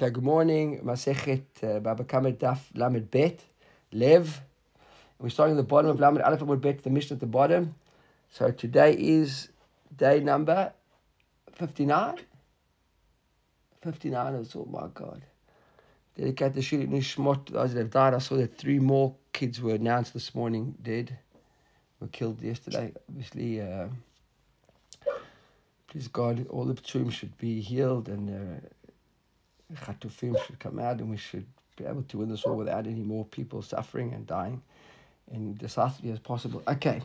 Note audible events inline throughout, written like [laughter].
Good morning. Masechet Bava Kamma Daf Lamed Bet Lev. We're starting at the bottom of Lamed Aleph Amud Bet, the Mishnah at the bottom. So today is day number 59. 59 is, oh my God. Dedicate the Shiri Nishmot, those that have died. I saw that three more kids were announced this morning dead, were killed yesterday. Obviously, uh, please God, all the Pturim should be healed and uh, Chatufim should come out and we should be able to win this war without any more people suffering and dying and decisively as possible. Okay.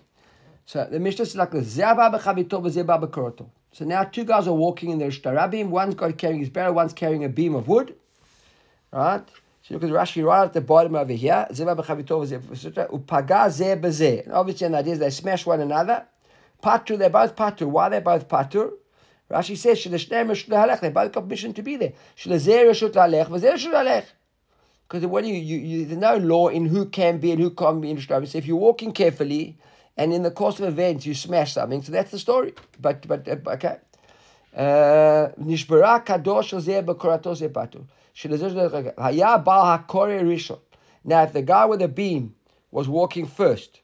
So the Mishnah is like this. So now two guys are walking in their shtarabim. One's got carrying his barrel, one's carrying a beam of wood. Right? So look at Rashi right at the bottom over here. And obviously, the idea is they smash one another. Patu, they're both patu. Why they're both patu? Rashi says, they both got permission to be there. Because when you, you, you, there's no law in who can be and who can't be in Shtabim. So if you're walking carefully and in the course of events you smash something, so that's the story. But, but uh, okay. נשברה קדוש של זה בקורתו זה פטור. היה בעל הקורא ראשון. Now if the guy with the beam was walking first,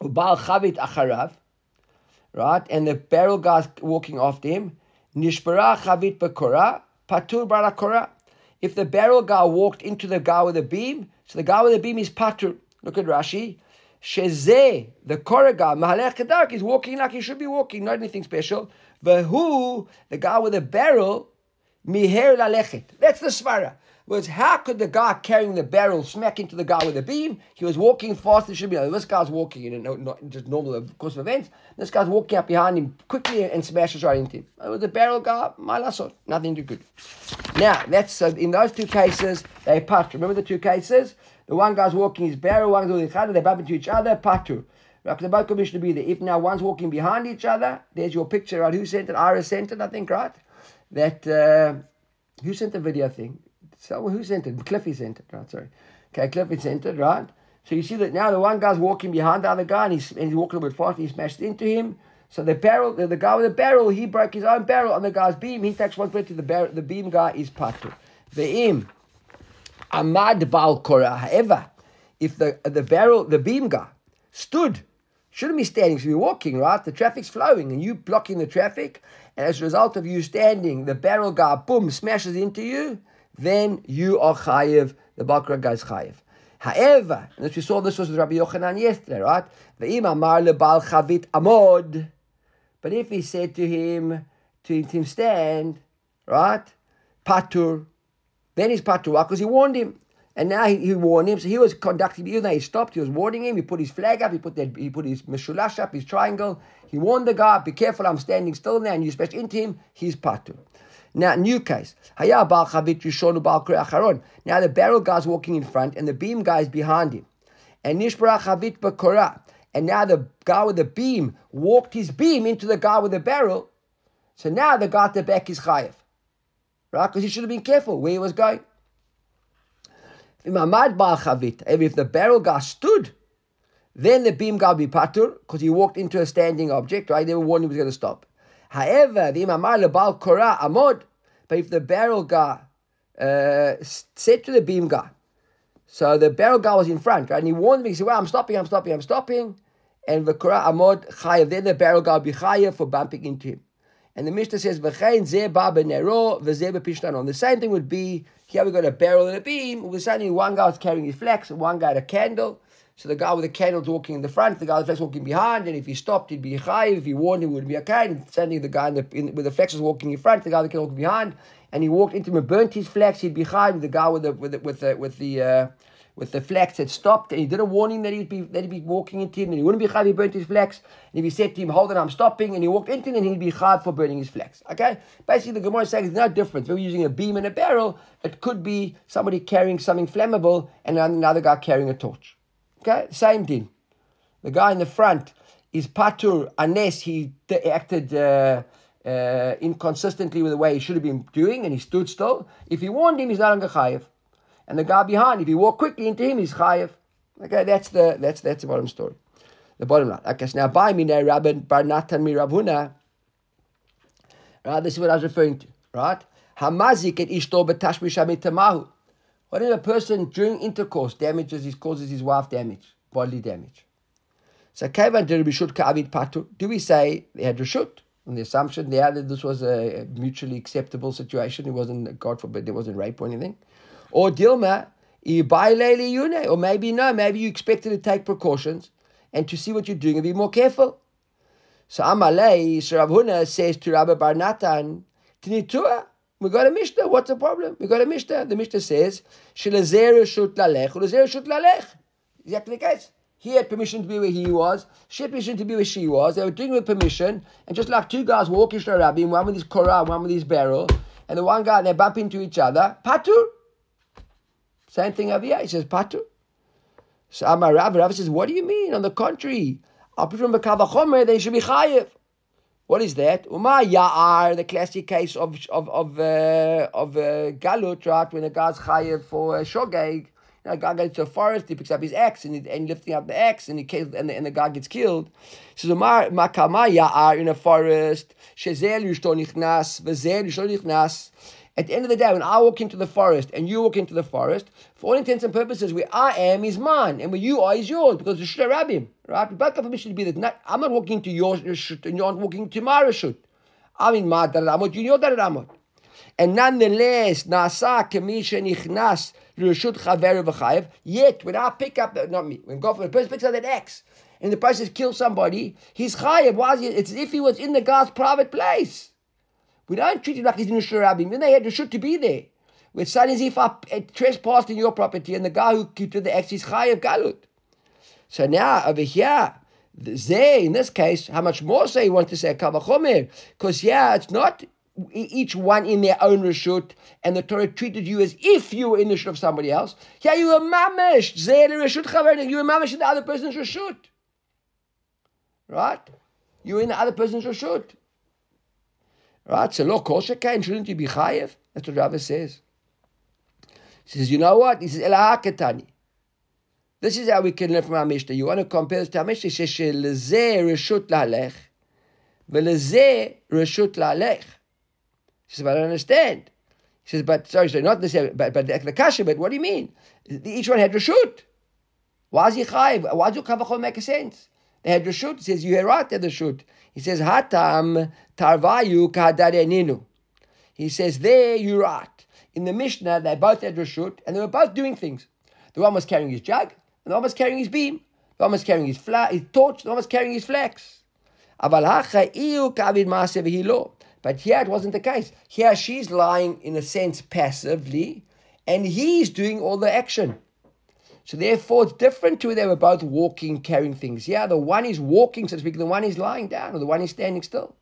ובעל חבית אחריו, right? And the barrel guy's walking after him. Nishbara chavit bakora, patur barakora. If the barrel guy walked into the guy with the beam, so the guy with the beam is patur. Look at Rashi. Sheze, the Korah guy, Mahalech Kedark, is walking like he should be walking, not anything special. But who, the guy with the barrel, Miher Lalechet. That's the Svara. Was how could the guy carrying the barrel smack into the guy with the beam? He was walking fast. It should be like this guy's walking in a no, not just normal course of events. This guy's walking up behind him quickly and smashes right into him. With the barrel guy, malasot, nothing too good. Now that's uh, in those two cases they pat. Remember the two cases? The one guy's walking his barrel, one's doing the they bump into each other, patu. Right, the both commission to be there. If now one's walking behind each other, there's your picture, right? Who sent it? Iris sent it, I think, right? That uh, who sent the video thing? So who sent it? Cliffy sent it, right? Sorry. Okay, Cliffy sent it, right? So you see that now the one guy's walking behind the other guy and he's, and he's walking a bit fast and he smashed into him. So the barrel, the, the, guy with the barrel, he broke his own barrel on the guy's beam. He takes one to the barrel. The beam guy is patu. The im amad bal korah. However, if the the barrel, the beam guy stood, shouldn't be standing, should be walking, right? The traffic's flowing and you blocking the traffic, and as a result of you standing, the barrel guy boom smashes into you then you are chayiv, the Bakra guy is chayiv. However, and as we saw this was with Rabbi Yochanan yesterday, right? Chavit amod. But if he said to him, to him stand, right? Patur, then he's patur, because he warned him. And now he, he, warned him, so he was conducting, even though he stopped, he was warning him, he put his flag up, he put that, he put his mishulash up, his triangle, he warned the guy, be careful, I'm standing still now, and you smash into him, he's patur. Now, new case. Now the barrel guy's walking in front and the beam guy is behind him. And Nishbara Chavit Bakora. And now the guy with the beam walked his beam into the guy with the barrel. So now the guy at the back is Chayev. Right? Because he should have been careful where he was going. If the barrel guy stood, then the beam guy would be patur because he walked into a standing object, right? They were warned he was going to stop. However, the Imamar lebal kora amod, but if the barrel guy uh, said to the beam guy, so the barrel guy was in front, right? And he warned me, he said, Well, I'm stopping, I'm stopping, I'm stopping. And the Kora Amod Chayev, then the barrel guy will be Chayev for bumping into him. And the Mishnah says, V'chein ze ba benero, v'ze b'pishtanon. The same thing would be, here we got a barrel and a beam, we're saying one guy was carrying his flax, and one guy had a candle. So the guy with the candle's walking in the front, the guy with the flex walking behind, and if he stopped, he'd be high. If he warned, he would be okay. And sending the guy in the, in, with the flex was walking in front, the guy with the candle walking behind, and he walked into him and burnt his flex, he'd be high. The guy with the with the with the with the, uh, with the flex had stopped, and he did a warning that he'd be that he'd be walking into him, and he wouldn't be high. He burnt his flex, and if he said to him, "Hold on, I'm stopping," and he walked into him, and he'd be high for burning his flex. Okay, basically the Gemara is saying there's no difference. If we're using a beam and a barrel, it could be somebody carrying something flammable and another guy carrying a torch. Okay, same thing. The guy in the front is patur unless he acted uh, uh, inconsistently with the way he should have been doing and he stood still. If he warned him, he's not longer chayiv. And the guy behind, if he walked quickly into him, he's chayiv. Okay, that's the that's that's the bottom story. The bottom line. Okay, so now by me now Rabban Bar Natan mi Rav Huna. Right, this is what I was referring to. Right, Hamazik et ishto betashmishami tamahu. What if a person during intercourse damages his causes his wife damage, bodily damage? So Kavan did Rishut Ka'avid Patu. Do we say they had Rishut? On the assumption there that this was a mutually acceptable situation, it wasn't, God forbid, there wasn't rape or anything. Or Dilma, or maybe no, maybe you expected to take precautions and to see what you're doing and be more careful. So Amalei, Rav Huna says to Rabbi Barnatan, Tinitua, we got a Mishnah, what's the problem? We got a Mishnah. The Mishnah says, Shilazer shut lalech, Shilazer shut lalech. Exactly the case. He had permission to be where he was. She had permission to be where she was. They were doing it with permission. And just like two guys walking to a rabbi, one with his korah, one with his barrel, and the one guy, they bump into each other, patur. Same thing over here. He says, patur. So Amar Rav says, what do you mean? On the contrary, I'll put from Kavachomer, they should be chayiv. What is that? Uma Ya'ar, the classic case of of of uh, of uh, galut, right? When a guy's chayiv for a shogeg, you know, a guy goes to a forest, he picks up his axe and, he, and lifting up the axe and he kills, and the, and the guy gets killed. So the makama ya'ar in a forest, shezel yushto nichnas, vezel yushto nichnas. At the end of the day, when I walk into the forest and you walk into the forest, for all intents and purposes, where I am is mine, and where you are is yours, because the Shur Rabbim, right? We both have permission to be that. Not, I'm not walking to your Rishut, and you're not walking to my Rishut. I'm in my Darat Amot, you're in your Darat Amot. And nonetheless, Nasa Kamisha Nichnas Rishut Chaver V'chayev, yet when I pick up, the, not me, when God, when the person picks up that axe, and the person kills somebody, he's chayev. Why is he? It's as if he was in the God's private place. We don't treat him like he's in the Shurabim. Then they had the shut to be there. With son as if I trespassed in your property, and the guy who did the axe is chayev galut. So now over here, they in this case, how much more so you want to say kavachomer? Because yeah, it's not each one in their own reshut, and the Torah treated you as if you were in the reshut of somebody else. Yeah, you were mamish. Rashut, you were mamish in the other person's reshut. Right? You were in the other person's reshut. Right? So lo kosher kain, shouldn't you be chayev? That's what Rabbi says. He says, you know what? He says, elahakatani. This is how we can learn from our Mishnah. You want to compare this to our Mishnah? He says, shelezeh reshut lalech, velezeh reshut lalech. He says, but I don't understand. He says, but sorry, sorry, not this, but, but the, kasha, but what do you mean? Each one had reshut. Why is he chayev? Why does Kavachol make sense? They had reshut. He says, you're right, they had shoot." He says, hatam tarvayu kadareninu. He says, there you're right. In the Mishnah, they both had reshut, and they were both doing things. The one was carrying his jug, and the one was carrying his beam. The one was carrying his, fla- his torch, the one was carrying his flax. But here it wasn't the case. Here she's lying, in a sense, passively, and he's doing all the action. So therefore, it's different to they were both walking, carrying things. Yeah, the one is walking, so to speak, the one is lying down, or the one is standing still.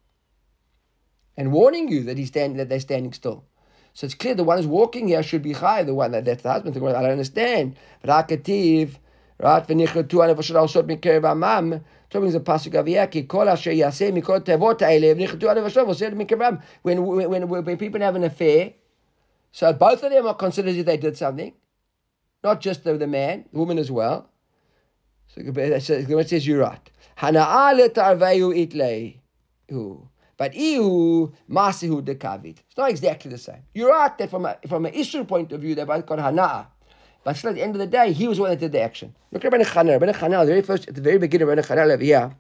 And warning you that he's standing, that they're standing still. So it's clear the one who's walking here should be high, the one that, that's the husband. I don't understand. But right? Is mikavram. When, when, when people have an affair, so both of them are considered if they did something, not just the, the man, the woman as well. So it says itlei. But ihu masihu dekavit. It's not exactly the same. You're right that from a, from an issue point of view, they're both called hana'ah. But still, at the end of the day, he was the one that did the action. Look at Rabbi Chanel. Rabbi Chanel, the very first, at the very beginning of Rabbi Chanel over here,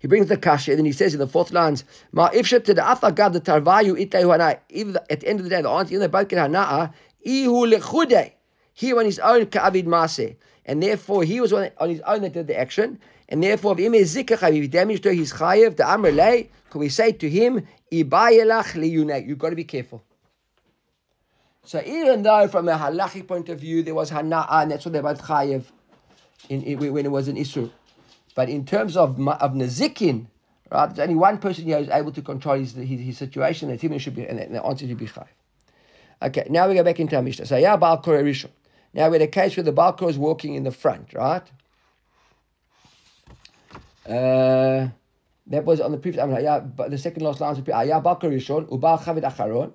he brings the kasha, and then he says in the fourth lines, Ma ifshat to the afagad the tarvayu hana. Even at the end of the day, the answer in the Balkan hana'a, ihu lechude. He on his own ka'avid maseh. And therefore, he was on, on his own that did the action. And therefore, if he damaged to his chayiv, the amr lay, can we say to him, ibayelach liyuneh. You've got to be careful. So even though from a halachic point of view there was hana'a, and that's what they both chayiv in, in, when it was an issue, but in terms of of nezikin, right, there's only one person here who's able to control his, his, his situation. That him should be, and the answer should be chayiv. Okay, now we go back into our Mishnah. So yeah, Baal Rishon. Now we had a case where the Baal is walking in the front, right? Uh, that was on the previous. I mean, yeah, but the second last line was yeah, Baal Rishon, Ubal Chavid Acharon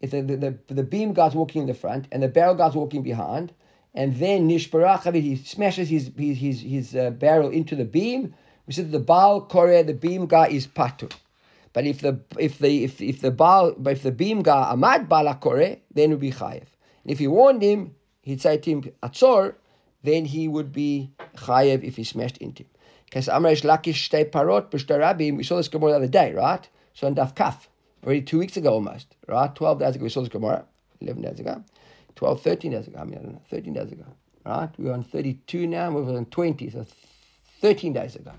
if the, the, the, the, beam guy's walking in the front and the barrel guy's walking behind, and then Nishbarach, he smashes his, his, his, his uh, barrel into the beam, we said the Baal Koreh, the beam guy, is Patu. But if the if the if, if the Baal if the beam ga amad balakore, then it would be chayev. And if he warned him, to him atzor, then he would be chayev if he smashed into him. Because Amresh Lakish Shtei Parot B'Shtarabim, we saw this Gemara the other day, right? So in Daf Kaf, already two weeks ago almost, right? 12 days ago we saw this Gemara, 11 days ago, 12, 13 days ago, I mean, I know, 13 days ago, right? We're on 32 now, we're on 20, so 13 days ago.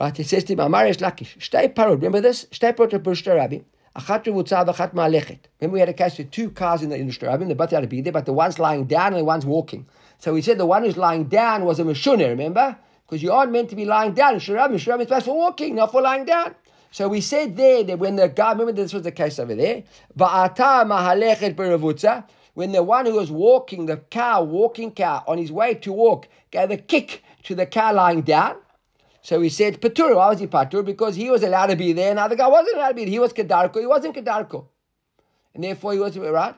Right, it says to him, Amaresh Lakish, Shtei Parot, remember this? Shtei Parot B'Shtarabim, Achat Revutza V'Achat Ma'alechet. Remember we had a case with two cars in the, in the Shtarabim, they both had to be there, but the one's lying down and the one's walking. So we said the one who's lying down was a Meshunah, remember? Because you aren't meant to be lying down. Shirabim, Shirabim is supposed for walking, not for lying down. So we said there that when the guy, remember this was the case over there, when the one who was walking, the cow, walking cow, on his way to walk, gave a kick to the cow lying down. So we said Patur. Why was he Patur? Because he was allowed to be there, and the other guy wasn't allowed to be there. He was Kedarko, he wasn't Kedarko. And therefore he was, right?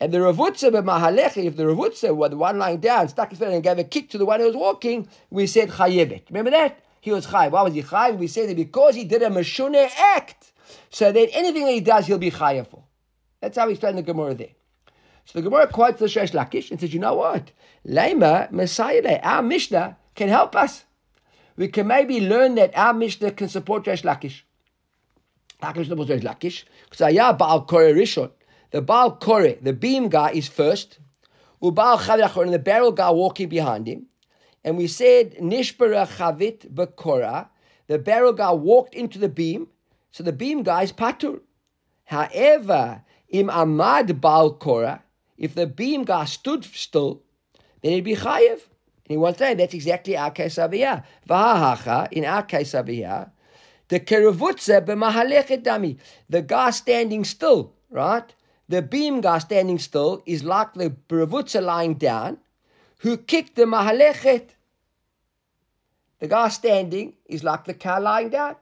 And the Ravutza b'mahalechi, if the Ravutza, was the one lying down, stuck his foot and gave a kick to the one who was walking, we said chayevet. Remember that? He was chayev. Why was he chayev? We said that because he did a meshune act, so that anything that he does, he'll be chayev for. That's how we explain the Gemara there. So the Gemara quotes the Resh Lakish and says, you know what? Lema, Messiah, our Mishnah can help us. We can maybe learn that our Mishnah can support Resh Lakish. Lakish supports Resh Lakish. Because Ayah uh, Baal Koreh Rishon. The Baal Kore, the beam guy, is first. Ubal Chavit and the barrel guy walking behind him. And we said Nishbara Chavit Bakora. The barrel guy walked into the beam, so the beam guy is patur. However, im Amad Baal Kora, if the beam guy stood still, then he'd be chayev. And he wants to say that's exactly our case over here. Vahacha, in our case over here, the keravutze b'mahalechet dami, the guy standing still, right? The beam guy standing still is like the Bravutza lying down, who kicked the Mahalechet. The guy standing is like the car lying down.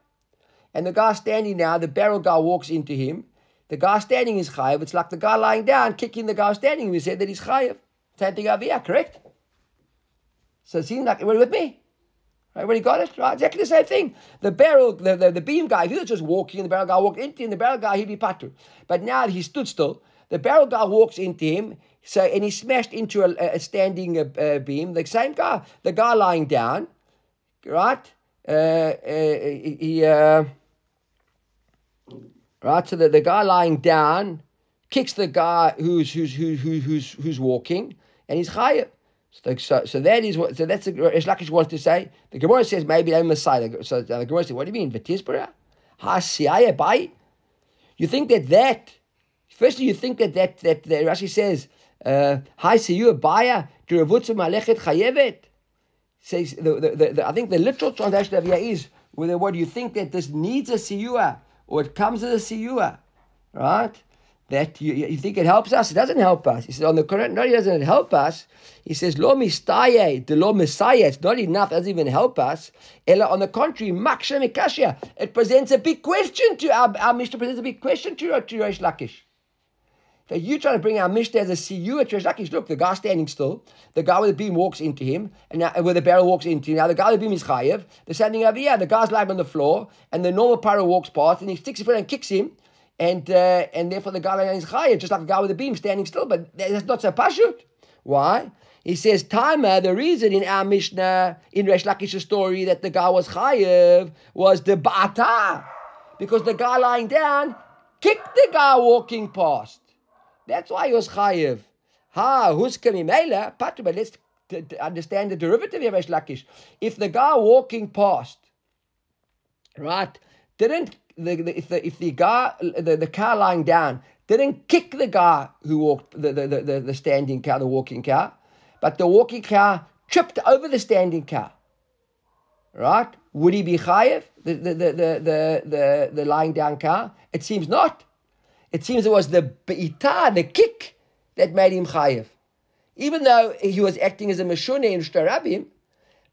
And the guy standing now, the barrel guy walks into him. The guy standing is chayiv. It's like the guy lying down, kicking the guy standing. We said that he's chayiv. Same thing over here, correct? So it seems like, with me? Everybody got it? Right? Exactly the same thing. The barrel, the, the, the beam guy, he was just walking, the barrel guy walked into him, the barrel guy, he'd be patur. But now he stood still. The barrel guy walks into him, so and he smashed into a, a standing uh, uh, beam. The same guy, the guy lying down, right? Uh, uh he, uh, right. So the, the guy lying down kicks the guy who's who's who's who's who's walking, and he's chayav. So, so, so, that is what. So that's what Rish Lakish wants to say. The Gemara says maybe I'm Messiah. So the Gemara says, what do you mean v'tizbara? Ha bai. You think that that? Firstly, you think that that that, that Rashi says, uh, "Hi, see you a buyer derevutzu malechet chayevet." Says the, the, the, the, I think the literal translation of here is whether what do you think that this needs a siyua or it comes as a siyua, right? That you, you think it helps us? It doesn't help us. He says, on the Quran, not only doesn't it help us, he says, Lo mistaye, the lo messiah, it's not enough, it doesn't even help us. Ella, on the contrary, maksha mikashia, it presents a big question to our, our Mishnah, presents a big question to, to Reish Lakish. That you trying to bring our Mishnah as a CU at Reish Lakish. Look, the guy standing still, the guy with the beam walks into him, and now, where the barrel walks into him. Now the guy with the beam is chayev. The standing over here, the guy's lying on the floor, and the normal pyro walks past, and he sticks his foot and kicks him and uh, and therefore the guy is chayav, just like a guy with a beam standing still. But that's not so pashut. Why? He says, Timer, the reason in our Mishnah, in Resh Lakish's story, that the guy was chayav was the ba'ata. Because the guy lying down kicked the guy walking past. That's why he was chayav. Ha, who's kamimela? Patu, but let's t- t- understand the derivative of Resh Lakish. If the guy walking past, right, didn't the, if the if the guy the, the car lying down didn't kick the guy who walked the, the, the, the standing car, the walking car, but the walking car tripped over the standing car. Right? Would he be chayiv, the, the, the, the, the, the, lying down car? It seems not. It seems it was the be'ita, the kick, that made him chayiv. Even though he was acting as a meshune in Shtarabim,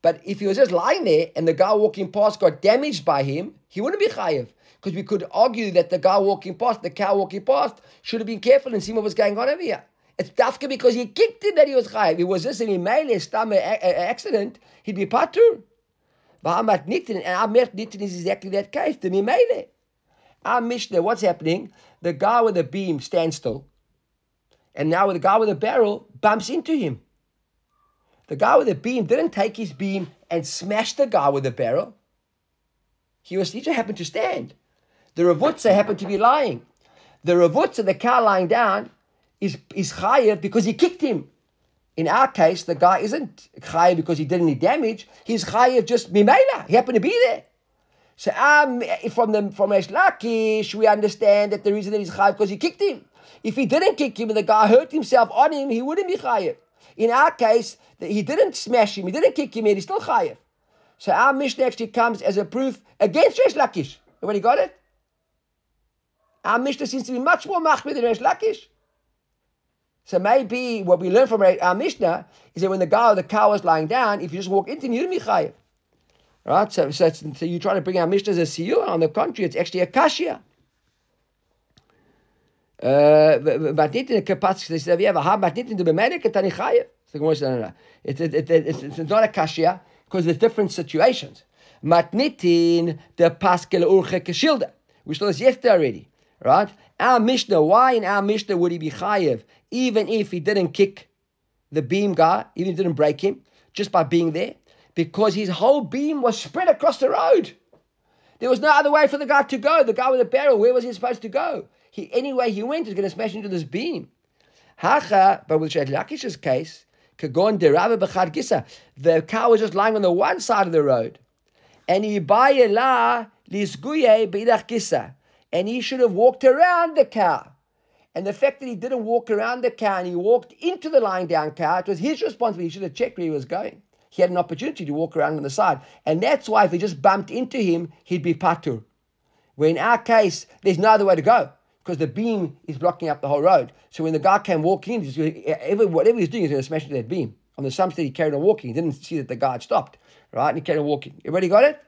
but if he was just lying there and the guy walking past got damaged by him, he wouldn't be chayiv. Because we could argue that the guy walking past, the cow walking past, should have been careful and seen what was going on over here. It's dafka because he kicked him that he was chayiv. It was just an email stomach accident, he'd be patur. Bahamat Nitin, and our Nitin is exactly that case, the Mimele. Our Mishnah, what's happening? The guy with the beam stands still, and now the guy with the barrel bumps into him. The guy with the beam didn't take his beam and smash the guy with the barrel. He was he just happened to stand. The Ravutza happened to be lying. The Ravutza, the cow lying down, is, is chayiv because he kicked him. In our case, the guy isn't chayiv because he did any damage. He's chayiv just mimela. He happened to be there. So um, from the from Lakish, we understand that the reason that he's chayiv because he kicked him. If he didn't kick him and the guy hurt himself on him, he wouldn't be chayiv. In our case, he didn't smash him, he didn't kick him, yet he's still chayiv. So our Mishnah actually comes as a proof against Resh. Everybody got it? Our Mishnah seems to be much more machmir than Resh Lakish. So maybe what we learn from our Mishnah is that when the guy or the cow is lying down, if you just walk into him, chayiv. Right? So, so, so you try to bring our Mishnah as a siyur. On the contrary, it's actually a kashia. Uh, but nicht in the capacity, they a in the it's it, it, it's, not a kashia because there's different situations. We saw this yesterday already, right? Our Mishnah, why in our Mishnah would he be chayiv, even if he didn't kick the beam guy, even if he didn't break him, just by being there? Because his whole beam was spread across the road. There was no other way for the guy to go. The guy with the barrel, where was he supposed to go? He, anyway he went, he's going to smash into this beam. Hacha, but with Resh Lakish's case, Kagon derave b'chad gisa. The cow was just lying on the one side of the road, and he la lisguye b'idach gisa, and he should have walked around the cow. And the fact that he didn't walk around the cow and he walked into the lying down cow, it was his responsibility. He should have checked where he was going. He had an opportunity to walk around on the side. And that's why if he just bumped into him, he'd be patur. Where in our case, there's no other way to go because the beam is blocking up the whole road. So when the guy came walking in, whatever he's doing, he's going to smash into that beam. On the sum he carried on walking. He didn't see that the guy had stopped, right? And he carried on walking. Everybody got it?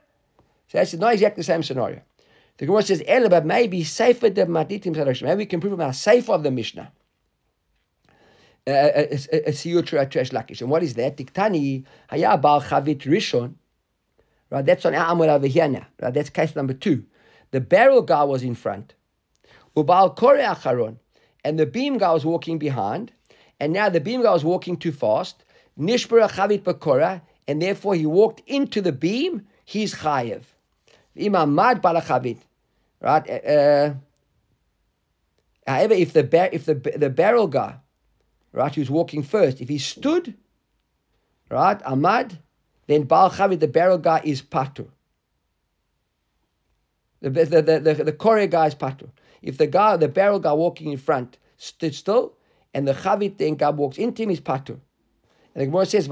So that's not exactly the same scenario. The Gemara says, Ela, but maybe safer the matitim Maybe we can prove about safer of the Mishnah. Uh, uh, uh, uh a siyur trash lakish. And what is that? Tiktani haya bal chavit rishon. Right, that's on our Amud over here now. Right, that's case number two. The barrel guy was in front. Ubal Kore Acharon. And the beam guy was walking behind. And now the beam guy was walking too fast. Nishbara Chavit Bakora. And therefore he walked into the beam. He's Chayev. Imam Mad Balachavit. Right? Uh, uh, however, if the bar- if the the barrel guy, right, who's walking first, if he stood, right, Ahmad, then Baal Chavit, the barrel guy, is patur. The the the the, the, the guy is patur. If the guy, the barrel guy walking in front stood still, and the chavit then guy walks into him, he's patur. And the Gemara says,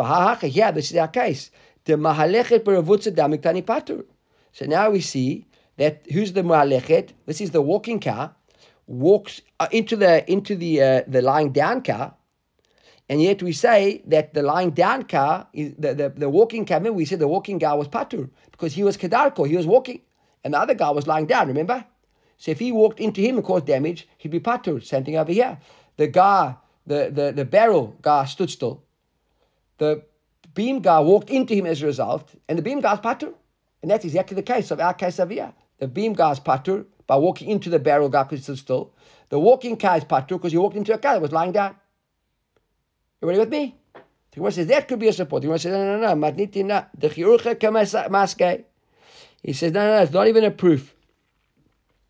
yeah, this is our case. The mahalechet beravutza damiktani patur. So now we see that who's the mahalechet? This is the walking car, walks uh, into the into the uh, the lying down car, and yet we say that the lying down car is the, the, the walking car. Remember, we said the walking guy was patur because he was kedarko, he was walking, and the other guy was lying down. Remember? So if he walked into him and caused damage, he'd be patur. Same thing over here. The guy, the, the, the barrel guy stood still. The beam guy walked into him as a result, and the beam guy's patur. And that's exactly the case of our case here. The beam guy's patur by walking into the barrel guy because he still. The walking car is patur because he walked into a car that was lying down. Everybody with me? The Gemara says that could be a support. The Gemara says, no, no, no, chiurcha He says, no, no, no, it's not even a proof.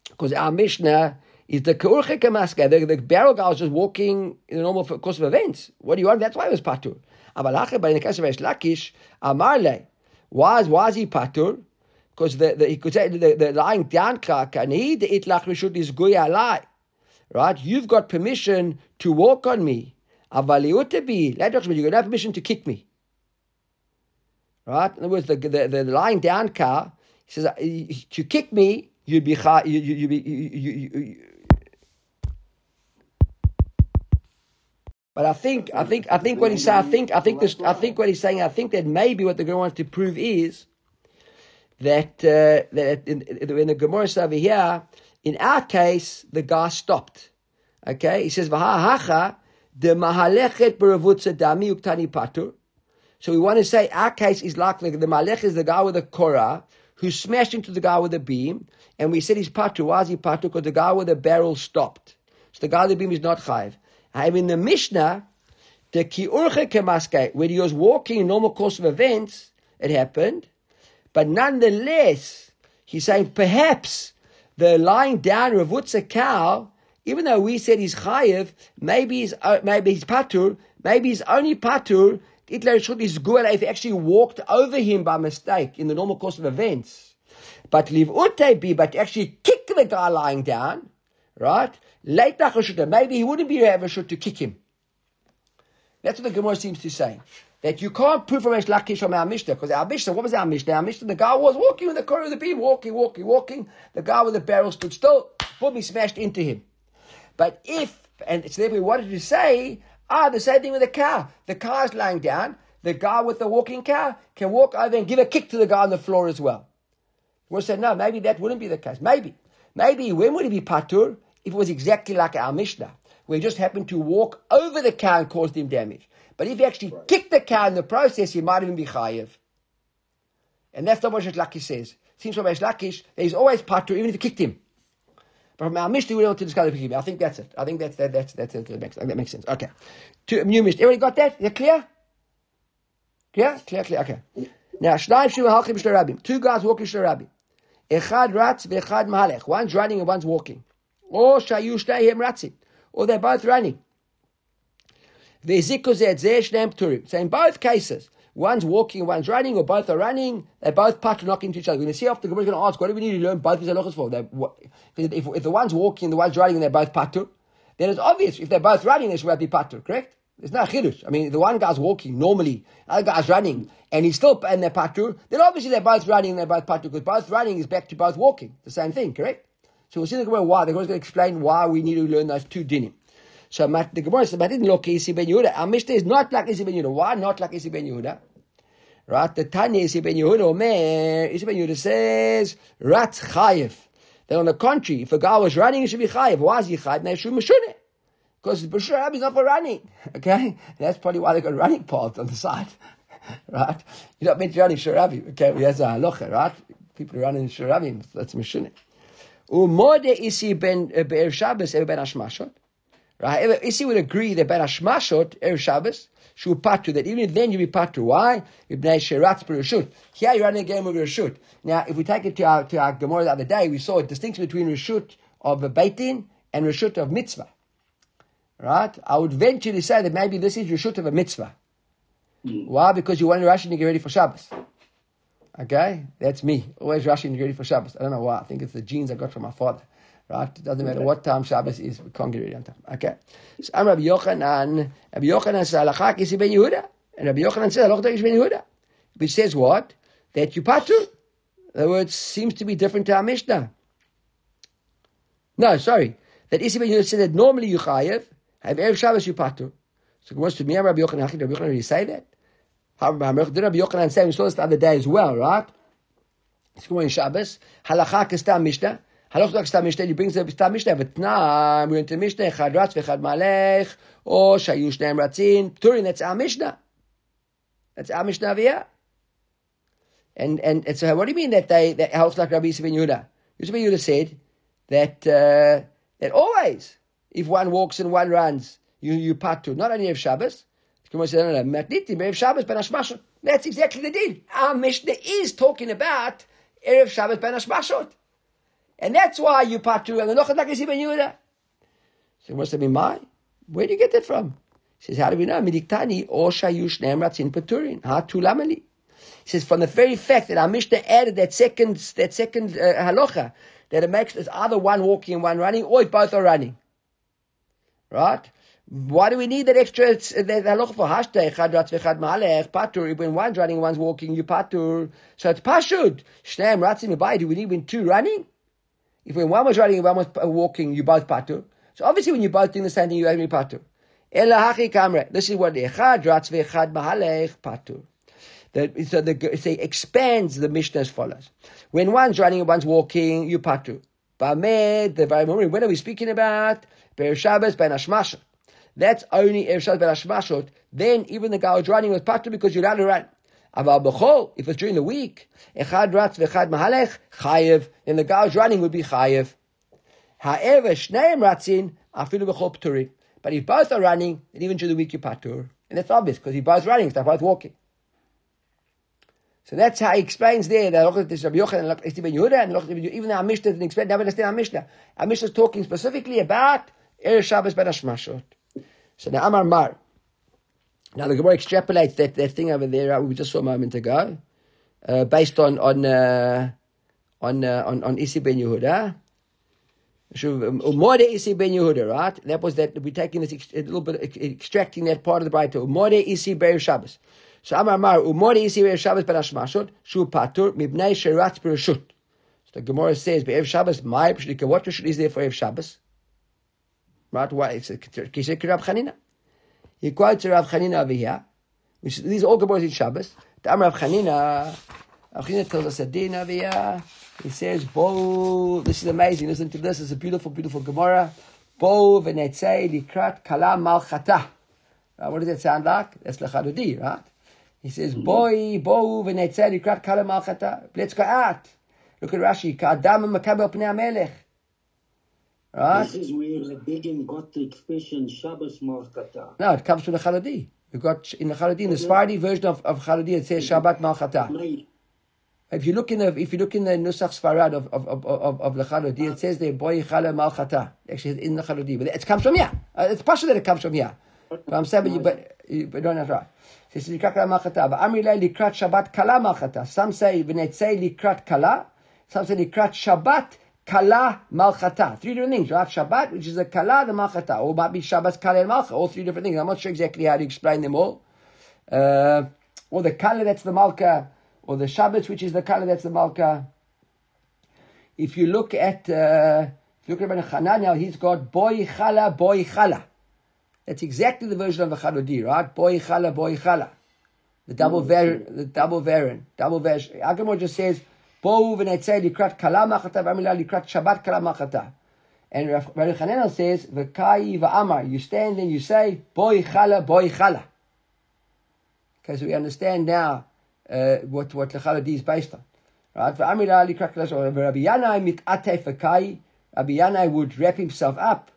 Because our Mishnah is the Keurche Kamaska. The, the barrel guy was just walking in the normal course of events. What do you want? That's why it was Patur. But in the case of Esh Amarle, why is, why is he Patur? Because the, the, he could say the, the lying down and he, the itlach rishut is lie. Right? You've got permission to walk on me. Avaliutabi, to have permission to kick me. Right? In other words, the, the, the lying down car, he says, to kick me, you'd be you you be you, you, you, But I think, I think, I think what he's saying, I think, I think this, I think what he's saying, I think that maybe what the girl wants to prove is that uh, that in, in the Gemara over here, in our case, the guy stopped. Okay, he says, "V'ha'hacha de mahalechet beravutza dami uktani patur." So we want to say our case is like the, malech is the guy with the korah who smashed into the guy with the beam, and we said he's patu. Why is he patu? Because the guy with the barrel stopped. So the guy with the beam is not chayiv. I mean, the Mishnah, the kiurche kemaske, when he was walking in normal course of events, it happened, but nonetheless, he's saying perhaps the lying down Ravutza cow, even though we said he's chayiv, maybe he's uh, maybe he's patur, maybe he's only patur. Hitler should be good if he actually walked over him by mistake in the normal course of events. But leave ute be, but actually kick the guy lying down, right? Late maybe he wouldn't be able to kick him. That's what the Gemara seems to say. That you can't prove from Esh Lakish from our Mishnah, because our Mishnah, what was our Mishnah? Our Mishnah, the guy was walking with the corner of the beam, walking, walking, walking. The guy with the barrel stood still, boom, he smashed into him. But if, and so therefore we wanted to say, ah, the same thing with the car. The car is lying down, the guy with the walking car can walk over and give a kick to the guy on the floor as well. We said, no, maybe that wouldn't be the case. Maybe. Maybe when would he be patur? If it was exactly like our Mishnah, where he just happened to walk over the cow and caused him damage. But if he actually right. kicked the cow in the process, he might even be chayiv. And that's not what Lakish says. It seems from Lakish that he's always patur, even if he kicked him. But from our Mishnah, we don't to discuss the I think that's it. I think that's that, that's that's that makes that makes sense. Okay. To new Mishnah. Everybody got that? Is that clear? Clear? Clear, clear. Okay. Now, Shnayim Shimon Halchim Rabim. Two guys walking Rabim. Echad ratz ve'echad mahalech. One's running and one's walking. Or shayu shteihem ratzim. Or they're both running. So in both cases, one's walking, one's running, or both are running, they both part knocking into each other. We're going to see after the Gemara going to ask, what do we need to learn both these halachas for? If, if the one's walking and the one's running and they're both patur, then it's obvious if they're both running, they should be patur, correct? There's no chiddush. I mean, the one guy's walking normally, the other guy's running, and he's still and they're patur. Then obviously they're both running and they're both patur because both running is back to both walking, the same thing, correct? So we'll see the Gemara why. The Gemara's going to explain why we need to learn those two dinim. So the Gemara says, but didn't look Isi ben Yehuda. Our Mishnah is not like Isi ben Yehuda. Why not like Isi ben Yehuda? Right? The Tanya Isi ben Yehuda, Omer, Isi ben Yehuda says, Rat Chayev. Then on the contrary, if a guy was running, he should be Chayev. Why is he Chayev? Should Meshuneh. Because Bashar Rabbi is not for running. [laughs] Okay? That's probably why they got running parts on the side. [laughs] right? You're not meant to run in Sharabi. Okay, that's a halacha, right? People running in Sharabi, that's Meshuneh. Umode isi ben uh, be'er Shabbos, ben Ashmashot. Right? Isi would agree that Ben Hashmashot, Erev Shabbos, should patu, that even then you'd be patu. Why? Ibnei Sheratz Rishut. Here you're running a game of Rishut. Now, if we take it to our, to our Gemara the other day, we saw a distinction between Rishut of a Beitin and Rishut of Mitzvah. Right? I would venture to say that maybe this is Rishut of a Mitzvah. Mm. Why? Because you want to rush to get ready for Shabbos. Okay? That's me. Always rushing to get ready for Shabbos. I don't know why. I think it's the genes I got from my father. Right? It doesn't matter what time Shabbos is, we can't get rid of time. Okay. So I'm Rabbi Yochanan. Rabbi Yochanan says, Halachak is Ben Yehuda. And Rabbi Yochanan says, Halachak is Ben Yehuda. Which says what? That you patu. In other words, seems to be different to our Mishnah. No, sorry. That Isi Ben Yehuda said that normally you chayev, have Erev Shabbos you patu. So it was to me, Rabbi Yochanan, Rabbi Yochanan really say that? Did Rabbi Yochanan say, we saw this the other day as well, right? It's going Shabbos. Halachak is Mishnah. Halacha like Stam Mishnah, you bring the Stam Mishnah, but now we're into Mishnah, Chad Ratz v'Chad Malech, or Shayu Shneim Ratzin, Turin, that's our Mishnah. That's our Mishnah via. And, and, and so what do you mean that they, that Halacha like Rabbi Yisuf Yehuda? Yisuf Yehuda said that, uh, that always, if one walks and one runs, you, you part two, not only of Shabbos, Gemara said, no, no, Matnitim, Shabbos, Ben That's exactly the deal. Our Mishnah is talking about Erev Shabbos, Ben Hashmashot. And that's why you Nakasi Ben Yehuda. So what's that mean? My? Where do you get that from? He says, how do we know? Midiktani or shayush nemratzin paturin. Ha tu lamali. He says, from the very fact that our Mishnah added that second, that second uh, halacha, that it makes it's either one walking and one running, or if both are running. Right? Why do we need that extra uh, halacha for hashtag? When one's running, one's walking, you patur. So it's pashud. Shneim ratzim Do we need when two running? If when one was riding and one was walking, you both patu. So obviously when you're both doing the same thing, you only patu. This is what the echad ratz ve'echad mahalech patu. So the, it expands the Mishnah as follows. When one's running and one's walking, you patu. Bamed, the very moment, when are we speaking about? Be'er Shabbos, ben. That's only Erev Shabbos Berashmashot. Then even the guy who's running was patur because you're allowed to. Aval b'chol, if it's during the week, echad ratz v'echad mahalech, chayev, then the guy who's running would be chayev. Ha'ever shneim ratzin, afilu b'chol p'turin. But if both are running, then even during the week you patur. And that's obvious, because if both running, they're both walking. So that's how he explains there that Rabbi Yochanan and Ben Yehuda and even the Mishnah didn't explain. Never understand our Mishnah. Our Mishnah is talking specifically about Erev Shabbos Ben Hashmashot. So now Amar Mar. Now the Gemara extrapolates that, that thing over there uh, we just saw a moment ago, uh, based on on uh, on, uh, on on Isi Ben Yehuda. Umode Isi Ben Yehuda, right? That was that we're taking this a little bit extracting that part of the Braita. Umode Isi Ben Shabbos. So Amar Mar Umode Isi Ben Shabbos Ben Hashmashot Shu Patur Mibnei Sherat Bereshut. So the Gemara says Be'ev Shabbos My What Rishut is there for Ev Shabbos? Right? Why? It's a Kisek Rab Chanina. He quotes Rav Chanina over here. Which, these all Gemara in Shabbos. The Amar Rav Chanina, Rav Chanina tells us a din over here. He says, Bo, this is amazing. Listen to this. It's a beautiful, beautiful Gemara. Bo v'netzei likrat kala malchata. Right, what does that sound like? That's lechadodi, right? He says, Boy, bo v'netzei likrat kala malchata. Let's go out. Look at Rashi. Ka'adam makabel pnei melech. Right? This is where the Begin got the expression Shabbos Malchata. No, it comes from the Charadi. You got in the Charadi, in the Sephardi version of, of Charadi, it says Shabbat Malchata. If you look in the if you look in the Nusach Sfarad of of of of, of the Charadi, it says there Boy Chala Malchata. Actually, in the Charadi, but it comes from here. Uh, it's partial that it comes from here. But I'm saying, but you, but you, but don't have right. It says Likrat Malchata. But Amri Likrat Shabbat Kala Malchata. Some say V'netzei Likrat Kala. Some say Likrat Shabbat Kala Malchata. Three different things. You have Shabbat, which is a Kala, the Malchata. Or be Shabbat Kala and Malcha. All three different things. I'm not sure exactly how to explain them all. Uh, or the Kala, that's the Malka. Or the Shabbat, which is the Kala, that's the Malka. If you look at, uh, if you look at Rabbi now, he's got Boy Chala, Boy Chala. That's exactly the version of the Chalodi, right? Boy Chala, Boy Chala. The double mm. variant, the double variant, double variant. Agamor just says, בואו ונצא לקראת כלה מחתה, והמילה לקראת שבת כלה מחתה. And Rabbi Hananel says, V'kai v'amar, you stand and you say, Boy chala, boy chala. Because we understand now uh, what, what lechadodi is based on. Right? V'amira likrak lashon. Rabbi Yanai mit'ate v'kai. Rabbi Yanai would wrap himself up.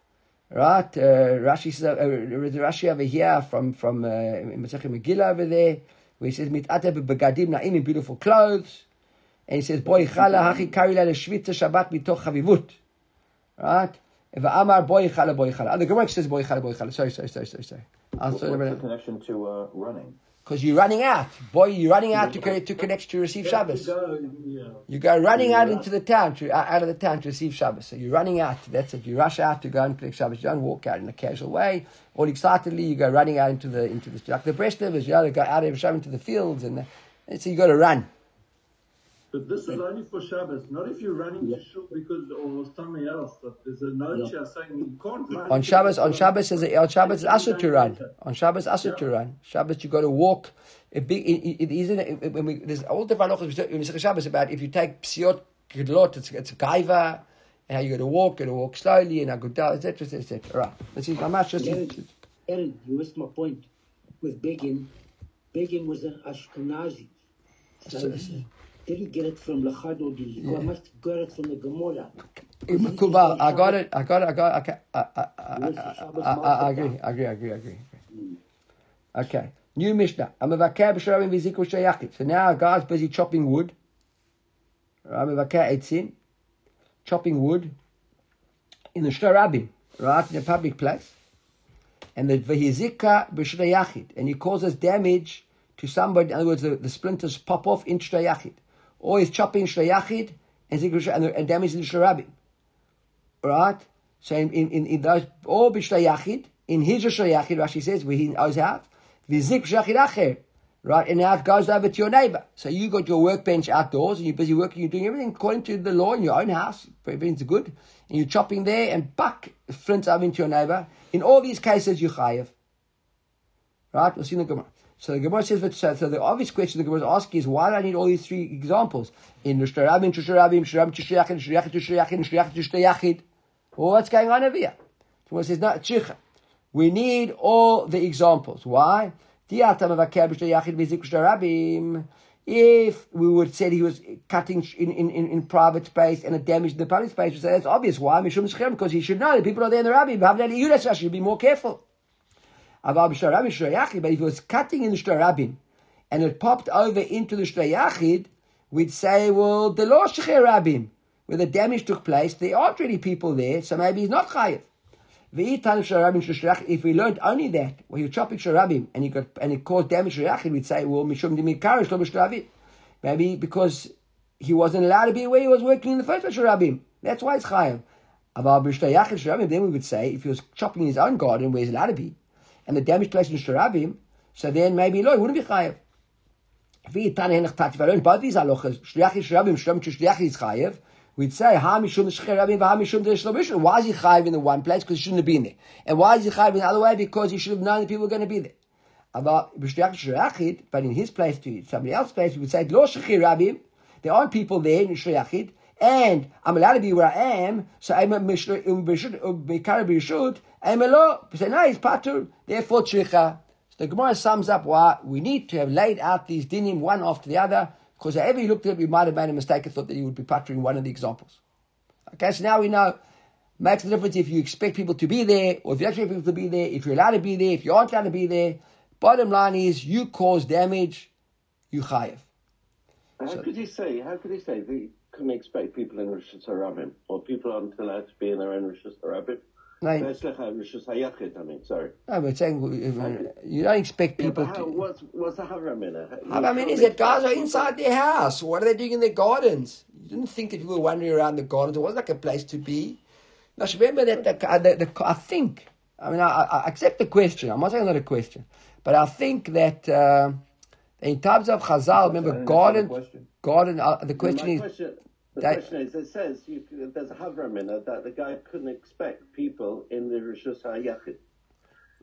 Right? Uh, Rashi says, uh, uh, the Rashi over here from, from uh, Megillah over there, where he says, mit'ate begadim na'im in beautiful clothes. And he says, Boy chala hachi kari la l'shvitza shabbat mitoch chavivut. Right? V'amar boy chala boy chala. The Gemara says boy chala boy chala. Sorry, sorry, sorry, sorry, sorry. What's the connection to uh, running? Because you're running out. Boy, you're running out to, connect, to connect to receive Shabbos. You go running out into the town, to, out of the town to receive Shabbos. So you're running out. That's it. You rush out to go and collect Shabbos. You don't walk out in a casual way. Or excitedly, you go running out into the, into the, like the Breslovers, you know, to go out of Shabbos into the fields. And, and so you got to run. But this is only for Shabbos, not if you're running yeah. to shul because or something else. But there's a note yeah. saying you can't run. On Shabbos, on Shabbos is on Shabbos it's asur to run. On Shabbos asur yeah. to run. Shabbos you got to walk. It, be, it, it isn't. It, when we, there's all the halachas in Shabbos about if you take psiot gedlot, it's it's a gaiva, and how you got to walk, you got to walk slowly, and agudah, etc., etc. Right. This is my match. Aaron, Aaron, you missed my point. With Begin, Begin was an Ashkenazi. So, didn't get it from Lachadodi. Yeah. I must got it from the Gemara. I got it. I got it. I got it. I, I, I, I, agree. I agree. I agree. I agree. Mm. Okay. New Mishnah. I'm a shayachit. So now a guy's busy chopping wood. I'm a etzin. Chopping wood in the shtarabim, right, in a public place. And the v'hizika b'shayachit. And he causes damage to somebody. In other words, the, the splinters pop off in shayachit or he's chopping shlayachid and and, damaging the shlorabim. Right? So in, in, in those, or in his shlayachid, Rashi says, where he knows out, v'zik b'shlayachid acher. Right? And now it goes over to your neighbor. So you got your workbench outdoors and you're busy working, you're doing everything according to the law in your own house. Everything's good. And you're chopping there and buck flints over into your neighbor. In all these cases, you chayev. Right? We'll see in the Gemara. So the Gemara says, so the obvious question the Gemara is asking is, why do I need all these three examples? In Nushtarabim, Tusharabim, Shuram, Tushayachid, Tushayachid, Tushayachid, Tushayachid, Tushayachid. Well, what's going on over here? The Gemara says, no, Chicha. We need all the examples. Why? If we would say he was cutting in, in, in, in private space and it damaged the public space, we say that's obvious. Why? Because he should know that people are there in the rabbi. You should be more careful. But if he was cutting in the shtarabim and it popped over into the shtrayachid, we'd say, well, the law rabim, where the damage took place, there aren't really people there, so maybe he's not chayiv. If we learned only that, where you're chopping sharabim and you and it caused damage to Rachid, we'd say, well, mishum dimikarish Maybe because he wasn't allowed to be where he was working in the first place, sharabim. That's why it's chayav. Then we would say, if he was chopping in his own garden where he's allowed to be, and the damage placed in sharabim, so then maybe lo, he wouldn't be chayav, we'd say, Ha mishum Shcherabim, Ha mishum Shlomishim. Why is he chayiv in the one place? Because he shouldn't have been there. And why is he chayiv in the other way? Because he should have known that people were going to be there. But in his place, to somebody else's place, we would say, Lo Shcherabim. There aren't people there in Shriachid. And I'm allowed to be where I am, so I'm a Mishra, um, Bishut, I'm a law. No, he's Patur, therefore Shricha. So the Gemara sums up why we need to have laid out these dinim one after the other because however you looked at it, we might have made a mistake and thought that you would be pattering one of the examples. Okay, so now we know. Makes the difference if you expect people to be there, or if you expect people to be there, if you're allowed to be there, if you aren't allowed to be there. Bottom line is, you cause damage, you chayev. How so, could he say? How could he say they couldn't expect people in Rosh Hashanah or people aren't allowed to be in their own? Right. That's like I mean, sorry. No, but saying you don't expect people yeah, how, to. What's, what's the Havramina? Havramina is that guys are inside their house. What are they doing in their gardens? You didn't think that people were wandering around the gardens. It wasn't like a place to be. Now, remember that the, the, the, I think, I mean, I, I, accept the question. I'm not saying not a question, but I think that uh, in terms of Chazal, remember, garden, garden, uh, the question is. Question, the that, question is, it says you, there's a Havram in it that the guy couldn't expect people in the Rishus HaYachid.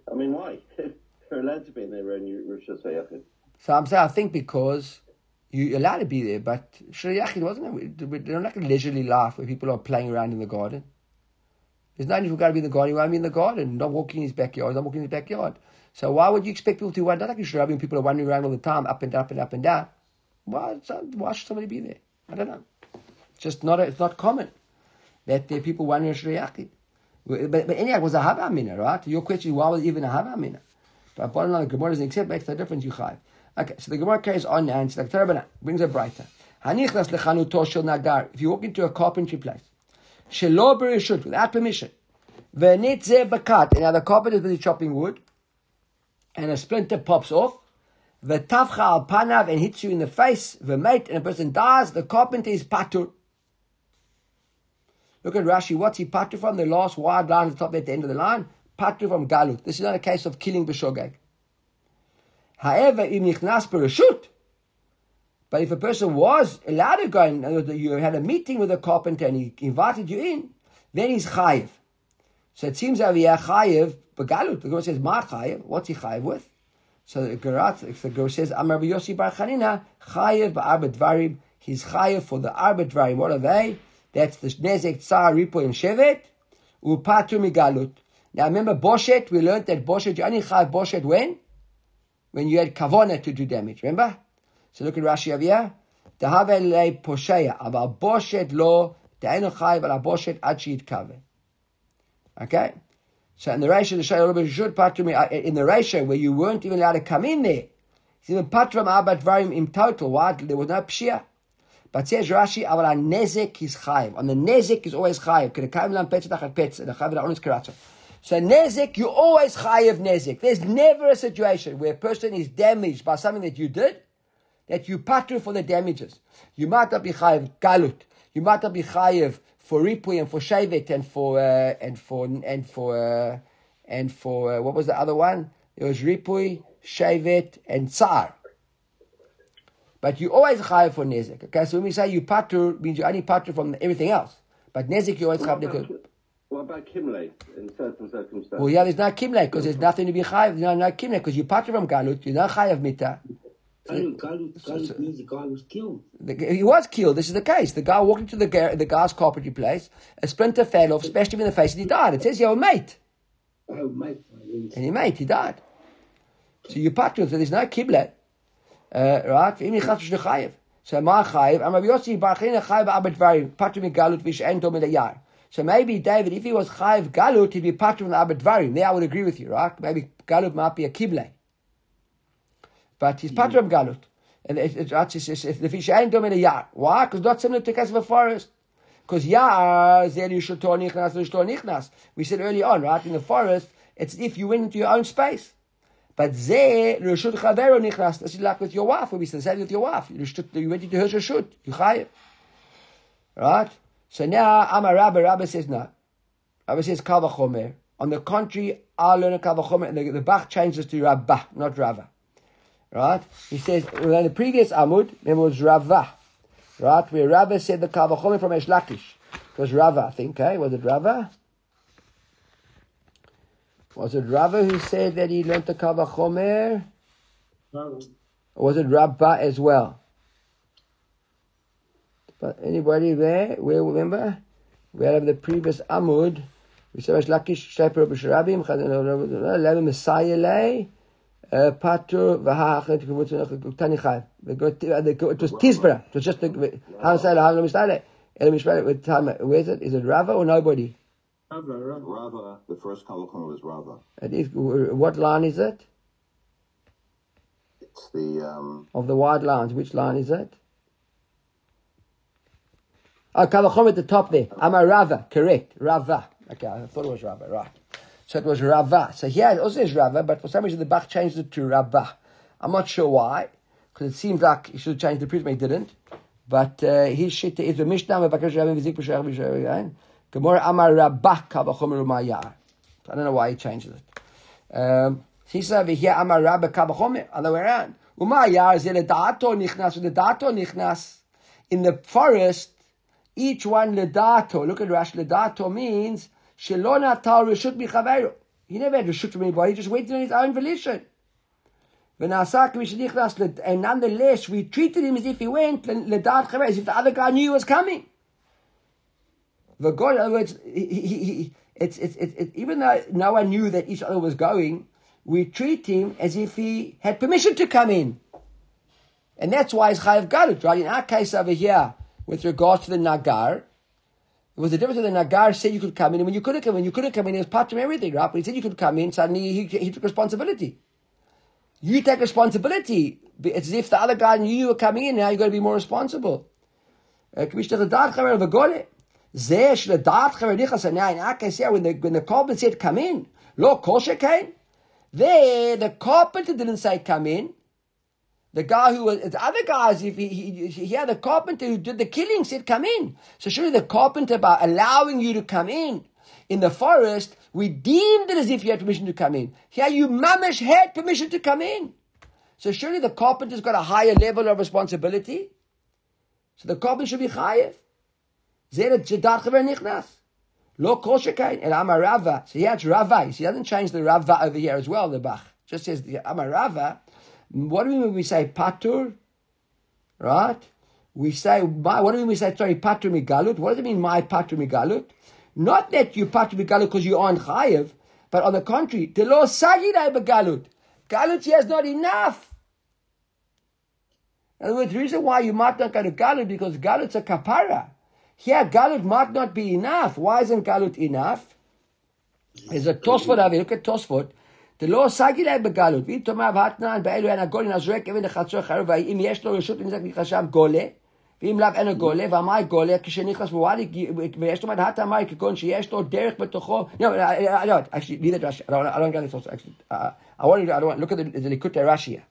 I mean, why? [laughs] They're allowed to be in their own Rishus HaYachid. So I'm saying, I think because you're allowed to be there, but Shri wasn't it? They're like a leisurely life where people are playing around in the garden. There's no need for God to be in the garden. Want to be in the garden, not walking in his backyard, not walking in his backyard. So why would you expect people to wander? Not like Shri people are wandering around all the time, up and down, up and up and down. Why, why should somebody be there? I don't know just not, it's not common that there are people wondering Shriachid. But, but anyhow, it was a Hava Amina, right? Your question is, why was it even a Hava Amina? But bottom line, the Gemara doesn't accept, makes no difference, you chayv. Okay, so the Gemara carries on and it's like brings a braita. Hanichnas lechanuto shel nagar. If you walk into a carpentry place, shelo bereshut, without permission, v'nitze bakat, now the carpenter is busy chopping wood, and a splinter pops off, v'tavcha al panav, and hits you in the face, v'mate, and a person dies, the carpenter is patur. Look at Rashi. What's he patu from? The last wide line at the top at the end of the line. Patu from Galut. This is not a case of killing B'shogeg. However, im nichnas bereshut. But if a person was allowed to go and uh, you had a meeting with a carpenter and he invited you in, then he's chayiv. So it seems over here chayiv begalut. The Gemara says ma chayiv. What's he chayiv with? So the Gemara says Amar Yossi Bar Chanina chayiv ba'arba dvarim. He's chayiv for the arba dvarim. What are they? That's the Nezek Tsar Ripo and Shevet. Upatu Migalut. Now remember Boshet, we learned that Boshet, you only have Boshet when? When you had Kavona to do damage, remember? So look at Rashi over here. Tahavel le Posheya, aber Boshet lo, ta'enu chayv ala Boshet ad kave. Okay? So in the ratio, the Rabbi should patu uh, in the ratio where you weren't even allowed to come in there. It's even patram abat varim in total. Why? There was no pshia. But says Rashi, "Aval nezek is chayiv." On the nezek is always chayiv. Kedekayim lam petzet achar petzet. The chayiv onis karatza. So nezek, you always chayiv nezek. There's never a situation where a person is damaged by something that you did, that you patu for the damages. You might not be chayiv galut. You might not be chayiv for ripui and for shevet and for uh, and for and for uh, and for uh, what was the other one? It was ripui, shevet, and tsar. But you always chayav for nezek. Okay, so when we say you patur, means you only patur from everything else. But nezek you always chayav because. What about kimle in certain circumstances? Well, yeah, there's not kimle because there's nothing to be chayav. There's not kimle because you patur from galut. You're not chayav mita. Galut, galut, galut means the guy was killed. The, he was killed. This is the case. The guy walked into the the guy's carpentry place. A splinter fell off, smashed him in the face, and he died. It says, "Yo, mate." Oh, mate. And he made, he died. So you patron, so there's no kibble. Uh, right? If he chash chayev. So my chayev, I'm Rabbi Yossi barchina chayev abedvarim patrim galut v'shein tom yar. So maybe David, if he was chayev galut, he'd be patrim abedvarim. There I would agree with you, right? Maybe galut might be a kible, but he's yeah. patrim galut, and it, it, it, it's it's the v'shein tom yar. Why? Because not similar to case of a forest. Because yar zer yishul nichnas nichnas. We said early on, right? In the forest, it's if you went into your own space. But zeh, reshut chavero nichnas. That's like with your wife. We said, with your wife. You reshut- you went into her reshut. You chayiv. Right? So now, I'm a Rabbi, Rabbi says no. Rabbi says Kavachomer. On the contrary, I learn a Kavachomer, and the, the Bach changes to Rabbah, not Rava. Right? He says, well, in the previous Amud, it was Rava. Right? Where Rava said the Kavachomer from Resh Lakish. It was Rava, I think, eh? Was it Rava? Was it Rava who said that he learned the Kavachomer? Or was it Rabbah as well? But anybody there? We remember? We had the previous Amud. We said Lakish Sheper B'Sharabim Levin Messiah Lay Patu V'Ha'achet Tani Chayv. It was Tizbra. It was just the how say how Mistale. El Mishpah with time. Where is it? Is it Rava or nobody? Rava, Rava. Rava, the first Kavachon was Rava. It is, what line is it? It's the um, Of the wide lines, which line is it? Oh, Kavachom at the top there. Amar Rava, correct. Rava. Okay, I thought it was Rava, right. So it was Rava. So here it also is Rava, but for some reason the Bach changed it to Rava. I'm not sure why, because it seems like he should have changed the previous, but he didn't. But uh, his shit is the Mishnah, Gemara Amar Rabah Kavachom Rumayar. I don't know why he changes it. Um, he said over here, Amar Rabba Kabachome, other way around. Umayar is in a dato nichnas, with the dato nichnas. In the forest, each one ledato, look at Rash, ledato means, shelo natal reshut michaveru. He never had reshut from anybody, he just waited on his own volition. And nonetheless, we treated him as if he went, as if the other guy knew he was coming. The God, in other words, he, he, he, it's, it's, it's, even though no one knew that each other was going, we treat him as if he had permission to come in. And that's why he's Chayav Garut, right? In our case over here, with regards to the Nagar, it was the difference that the Nagar said you could come in, and when you couldn't come in, you couldn't come in, He was part of everything, right? But he said you could come in, suddenly he, he took responsibility. You take responsibility. It's as if the other guy knew you were coming in, now you've got to be more responsible. Uh, should when the when the carpenter said come in. Lo kosher came. There the carpenter didn't say come in. The guy who was the other guys, if he, he, he had the carpenter who did the killing, said come in. So surely the carpenter by allowing you to come in in the forest, we deemed it as if you had permission to come in. Here you mamish had permission to come in. So surely the carpenter's got a higher level of responsibility. So the carpenter should be higher. Zeh jedat chaver nichnas. Lo kol shekain. And Amar Rava. So yeah, it's Rava. He doesn't change the Rava over here as well, the Bach. Just says the Amar Rava. What do we mean when we say patur? Right? We say, my, what do we mean we say, sorry, patur migalut? What does it mean, my patur migalut? Not that you patur migalut because you aren't chayev, but on the contrary, the law sagidai begalut. Galut here is not enough. In other words, the reason why you might not go to Galut because Galut's a kapara. Here, Galut might not be enough. Why isn't Galut enough? There's a Tosfot over here. Look at Tosfot. The law sagilai begalut. ויתומר והתנן באלו אין הגולים הזורק אבן לחצור חרוב ואם יש לו רשות לנזק נחשב גולה ואם לאו אין הגולה והמה גולה כשנכנס בוואדי ויש לו מנהת המים כגון שיש לו דרך בתוכו no, I, I, I don't, actually, leave that Rashi. I don't, I don't get this also, actually. Uh, I want to, I don't want, look at the, the Likutei Rashi here.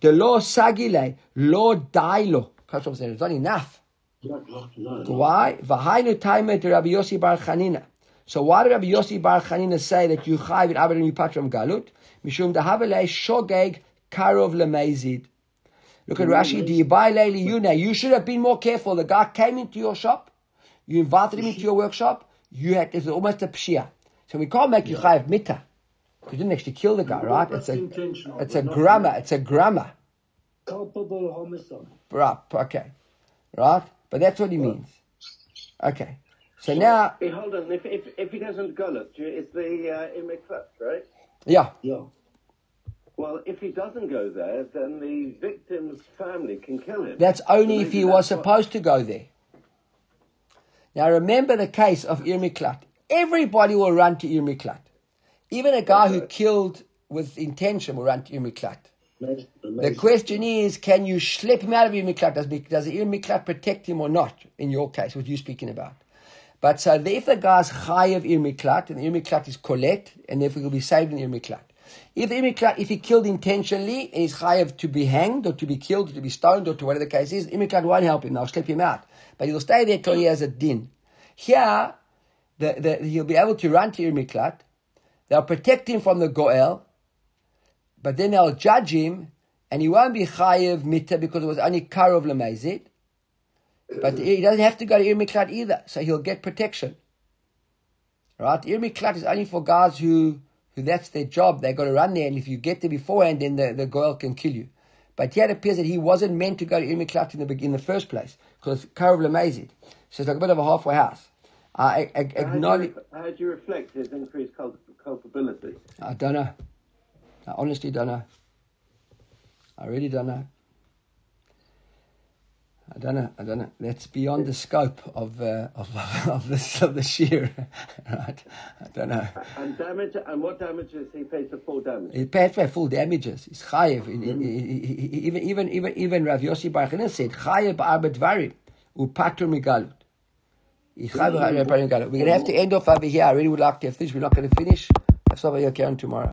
The law sagile, law dailo. It's not enough. Why? V'hainu taimet Rabbi Yossi Bar Chanina. So why did Rabbi Yossi Bar Chanina say that you chayv in Abed and you patram galut? Mishum dahavelei shogeg karov lemezid. Look at Rashi. Do you buy leili yuna? You should have been more careful. The guy came into your shop. You invited him into your workshop. You had it's almost a pshia. So we can't make you chayv mita. You didn't actually kill the guy, right? It's a it's a grammar. It's a grammar. Culpable homicide. Right, okay. Right? But that's what he means. Okay. So now, Hey, hold on. If, if, if he doesn't gullop, it's the uh, Imiklat, right? yeah, Yeah. Well, if he doesn't go there, then the victim's family can kill him. that's only So if maybe he was that's what- supposed to go there. Now remember the case of Irmiklat. Everybody will run to Irmiklat. Even a guy who killed with intention will run to Irmiklat. The question is, can you schlep him out of Irmiklat? Does, does the Irmiklat protect him or not, in your case, what you're speaking about? But so if the guy's high of Irmiklat, and the Irmiklat is collect, and therefore he'll be saved in the Irmiklat. If the Irmiklat, if he killed intentionally, and he's chayav to be hanged, or to be killed, or to be stoned, or to whatever the case is, the Irmiklat won't help him, they'll slip him out. But he'll stay there till he has a din. Here, the, the, he'll be able to run to Irmiklat, they'll protect him from the Goel, but then they'll judge him, and he won't be chayiv mita because it was only karov lemezid. But he doesn't have to go to Irmiklat either, so he'll get protection. Right? Irmiklat is only for guys who, who that's their job. They've got to run there, and if you get there beforehand, then the, the goel can kill you. But yet it appears that he wasn't meant to go to Irmiklat in the, in the first place, because karov lemezid. So it's like a bit of a halfway house. I, I, I How do, you, acknowledge. how do you reflect his increased culp- culpability? I don't know. I honestly don't know. I really don't know. I don't know. I don't know. That's beyond the scope of uh, [laughs] of of this of the shear, [laughs] right? I don't know. And damage, and what damages he pays for full damage? He paid for full damages. He's chayiv. He- he- he- he- Even even even even Rav Yossi Bar said chayiv ba'arba dvarim upatur migalut. He's chayiv ba'arba dvarim migalut. We're going to have to end off over here. I really would like to have finished. We're not going to finish. Let's stop here, tomorrow.